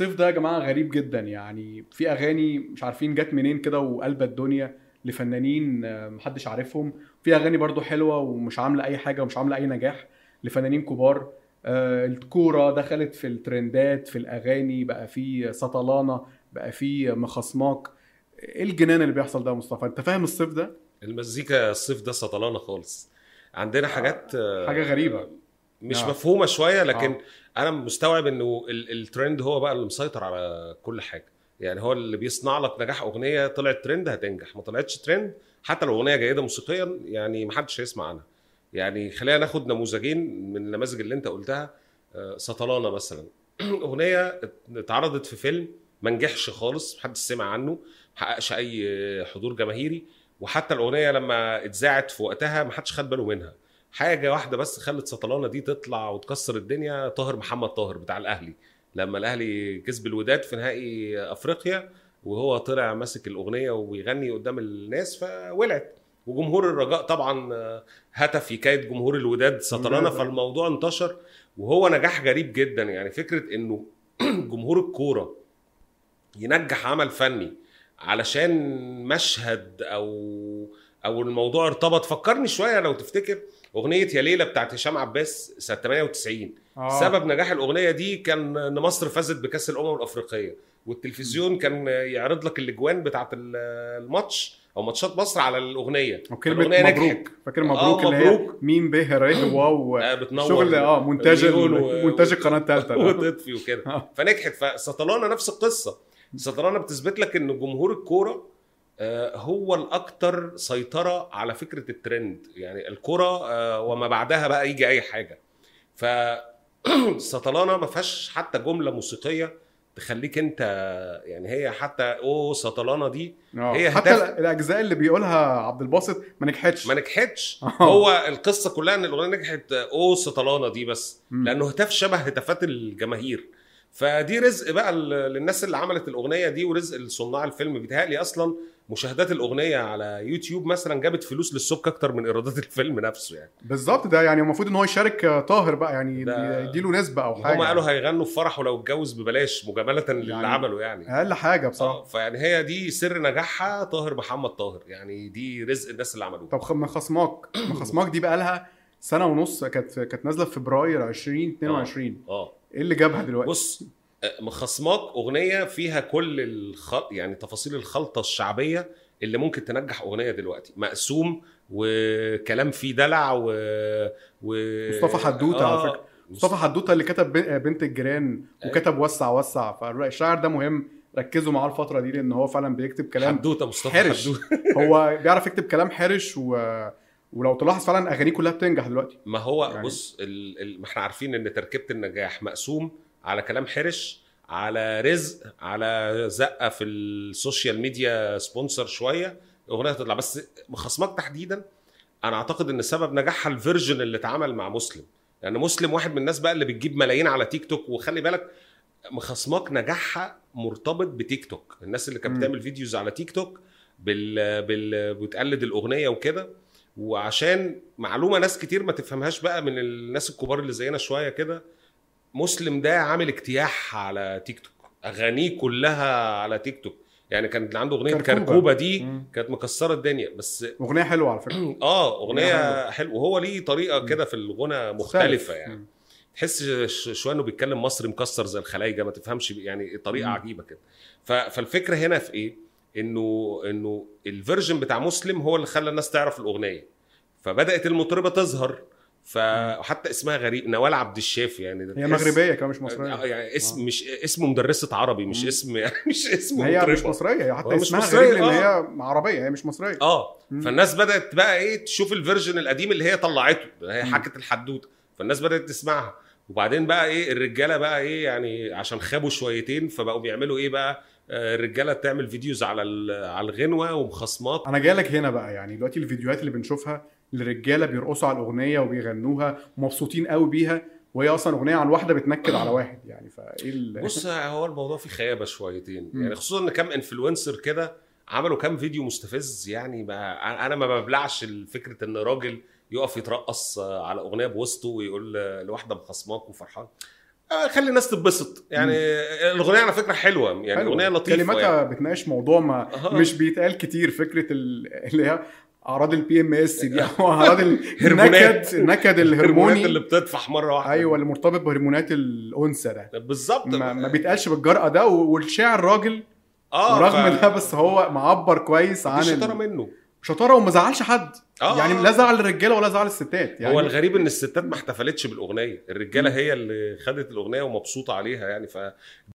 الصيف ده يا جماعة غريب جدا. يعني في أغاني مش عارفين جت منين كده وقلبة الدنيا لفنانين آه، محدش عارفهم. في أغاني برضو حلوة ومش عاملة أي حاجة ومش عاملة أي نجاح لفنانين كبار. آه، الكورة دخلت في الترندات في الأغاني بقى في سطلانة بقى في مخصماك. إيه الجنان اللي بيحصل ده يا مصطفى؟ أنت فاهم الصيف ده؟ المزيكا الصيف ده سطلانة خالص. عندنا حاجات آه، حاجة غريبة. مش آه. مفهومة شوية لكن آه. أنا مستوعب إنه ال- الترند هو بقى اللي مسيطر على كل حاجة. يعني هو اللي بيصنع لك نجاح أغنية طلعت ترند هتنجح. ما طلعتش ترند حتى لو أغنية جيدة موسيقيا يعني ما حدش هيسمع عنها. يعني خلينا ناخد نموذجين من النماذج اللي أنت قلتها. آه، سطلانة مثلا. أغنية اتعرضت في فيلم ما نجحش خالص محدش سمع عنه ما حققش أي حضور جماهيري. وحتى الأغنية لما اتذاعت في وقتها ما حدش خد باله منها. حاجة واحدة بس خلت سطلانة دي تطلع وتكسر الدنيا طاهر محمد طاهر بتاع الأهلي. لما الأهلي كسب الوداد في نهائي أفريقيا وهو طلع ماسك الأغنية وبيغني قدام الناس فولعت. وجمهور الرجاء طبعا آه، هتف يكايد جمهور الوداد الوداد. فالموضوع انتشر. وهو نجاح غريب جدا يعني فكرة إنه جمهور الكورة ينجح عمل فني علشان مشهد أو أو الموضوع ارتبط. فكرني شوية لو تفتكر أغنية يا ليلى بتاعت هشام عباس سنة 98 آه. سبب نجاح الأغنية دي كان ان مصر فازت بكأس الأمم الأفريقية والتلفزيون كان يعرض لك الإجوان بتاعت ال- الماتش أو ماتشات مصر على الأغنية. وكلمة الأغنية مبروك. نجحت. فاكر مبروك آه، اللي هي. ميم به ر واو. آه، بتنور. شغل آه مونتاج و- مونتاج القناة الثالثه وتطفي وكده. آه. فنجحت. فسطلانه نفس القصة. سطلانه بتثبت لك إن جمهور الكورة آه، هو الاكثر سيطرة على فكرة الترند. يعني الكوره آه، وما بعدها بقى يجي أي حاجة. ف سطلانة ما فيهاش حتى جملة موسيقية تخليك أنت يعني هي حتى أوه سطلانة دي. هي حتى الأجزاء اللي بيقولها عبد الباسط ما نجحتش. ما نجحتش. آه. هو القصة كلها إن الأغنية نجحت أوه سطلانة دي بس. لأنه هتاف شبه هتافات الجماهير. فدي رزق بقى للناس اللي عملت الأغنية دي ورزق لصناع الفيلم. بيتهيألي أصلا مشاهدات الأغنية على يوتيوب مثلا جابت فلوس للسبك أكتر من إيرادات الفيلم نفسه يعني. بالظبط ده يعني المفروض إن هو يشارك آه، طاهر بقى يعني يديله نسبة أو حاجة. هم قالوا هيغنوا في فرحه لو اتجوز ببلاش مجاملة للي يعني عمله يعني. أقل حاجة بصراحة. آه، فيعني هي دي سر نجاحها طاهر محمد طاهر. يعني دي رزق الناس اللي عملوه. طب خ- مخصماك مخصماك دي بقى لها سنة ونص كانت كانت نازلة في فبراير 2022 آه. إيه اللي جابها دلوقتي؟ بص آه، مخصماك أغنية فيها كل الخ... يعني تفاصيل الخلطة الشعبية اللي ممكن تنجح أغنية دلوقتي. مقسوم وكلام فيه دلع و, و... مصطفى حدوتة على فكرة. مصطفى حدوتة اللي كتب بن- بنت الجيران وكتب وسع وسع. فالشاعر ده مهم. ركزوا معاه الفترة دي لأن هو فعلا بيكتب كلام حدوتة مصطفى حرش. حدوتة. هو بيعرف يكتب كلام حرش و... ولو تلاحظ فعلا أغانيه كلها بتنجح دلوقتي. ما هو يعني-. بص ال... ال... ما إحنا عارفين إن تركيبة النجاح مقسوم على كلام حرش على رزق على زقة في ال social media sponsor شوية أغنية تطلع بس مخصمك تحديدا أنا أعتقد إن سبب نجاحها ال version اللي اتعمل مع مسلم. يعني مسلم واحد من الناس بقى اللي بتجيب ملايين على تيك توك. وخلي بالك مخصماك نجاحها مرتبط بتيك توك. الناس اللي كانت. بتعمل videos على تيك توك بال... بال... بتقلد الأغنية وكده. وعشان معلومة ناس كتير ما تفهمهاش بقى من الناس الكبار اللي زينا شوية كده مسلم ده عامل اجتياح على تيك توك أغانيه كلها على تيك توك. يعني كان عنده أغنية كركوبة. كركوبة دي مم. كانت مكسرة الدنيا. بس أغنية حلوة على فكرة. آه أغنية أغنية حلوة. وهو ليه طريقة كده في الغنى مختلفة يعني. مم. تحس شوية إنه بيتكلم مصري مكسر زي الخلايجة ما تفهمش يعني طريقة مم. عجيبة كده. فالفكرة هنا في إيه؟ إنه إنه ال version بتاع مسلم هو اللي خلى الناس تعرف الأغنية فبدأت المطربة تظهر فحتى اسمها غريب نوال عبد الشافي يعني ده هي مغربية كمان مش مصرية آه، يعني اسم آه. مش اسم مدرسة عربي مش. اسم يعني مش اسم هي مش مصرية هي حتى مش اسمها مصرية، غريب لأن آه. هي عربية هي مش مصرية آه مم. فالناس بدأت بقى إيه تشوف ال version القديم اللي هي طلعته هي. حكت الحدوتة فالناس بدأت تسمعها وبعدين بقى إيه الرجالة بقى إيه يعني عشان خابوا شويتين فبقوا بيعملوا إيه بقى الرجاله تعمل videos على ال- على الغنوة ومخصمات. أنا جاي لك هنا بقى يعني دلوقتي الفيديوهات اللي بنشوفها الرجاله بيرقصوا على الأغنية وبيغنوها ومبسوطين قوي بيها وهي أصلا أغنية عن واحدة بتنكد على واحد يعني فإيه ال... بص هو الموضوع فيه خيابة شويتين. يعني خصوصا إن كام influencer كده عملوا كام فيديو مستفز يعني ما أنا ما ببلعش فكره إن راجل يقف يترقص على أغنية بوسطه ويقول لواحدة مخصماك وفرحان. آه، خلي الناس تتبسط يعني الأغنية على فكرة حلوة يعني حلوة. اغنيه لطيفة كلماتها يعني. بتناقش موضوع ما أها. مش بيتقال كتير فكرة ال- اللي هي أعراض ال PMS دي أو أعراض. النكد النكد الهرموني اللي بتطفح مرة واحدة أيوه اللي مرتبط بهرمونات الأنثى ده بالظبط ما, ما بيتقالش بالجرأة ده والشاعر راجل آه ورغم ف- ده بس هو معبر كويس عن شطاره ال- منه شطارة وما زعلش حد. آه. يعني آه. لا زعل الرجالة ولا زعل الستات. يعني هو الغريب إن الستات ما احتفلتش بالأغنية. الرجالة هي اللي خدت الأغنية ومبسوطة عليها يعني ف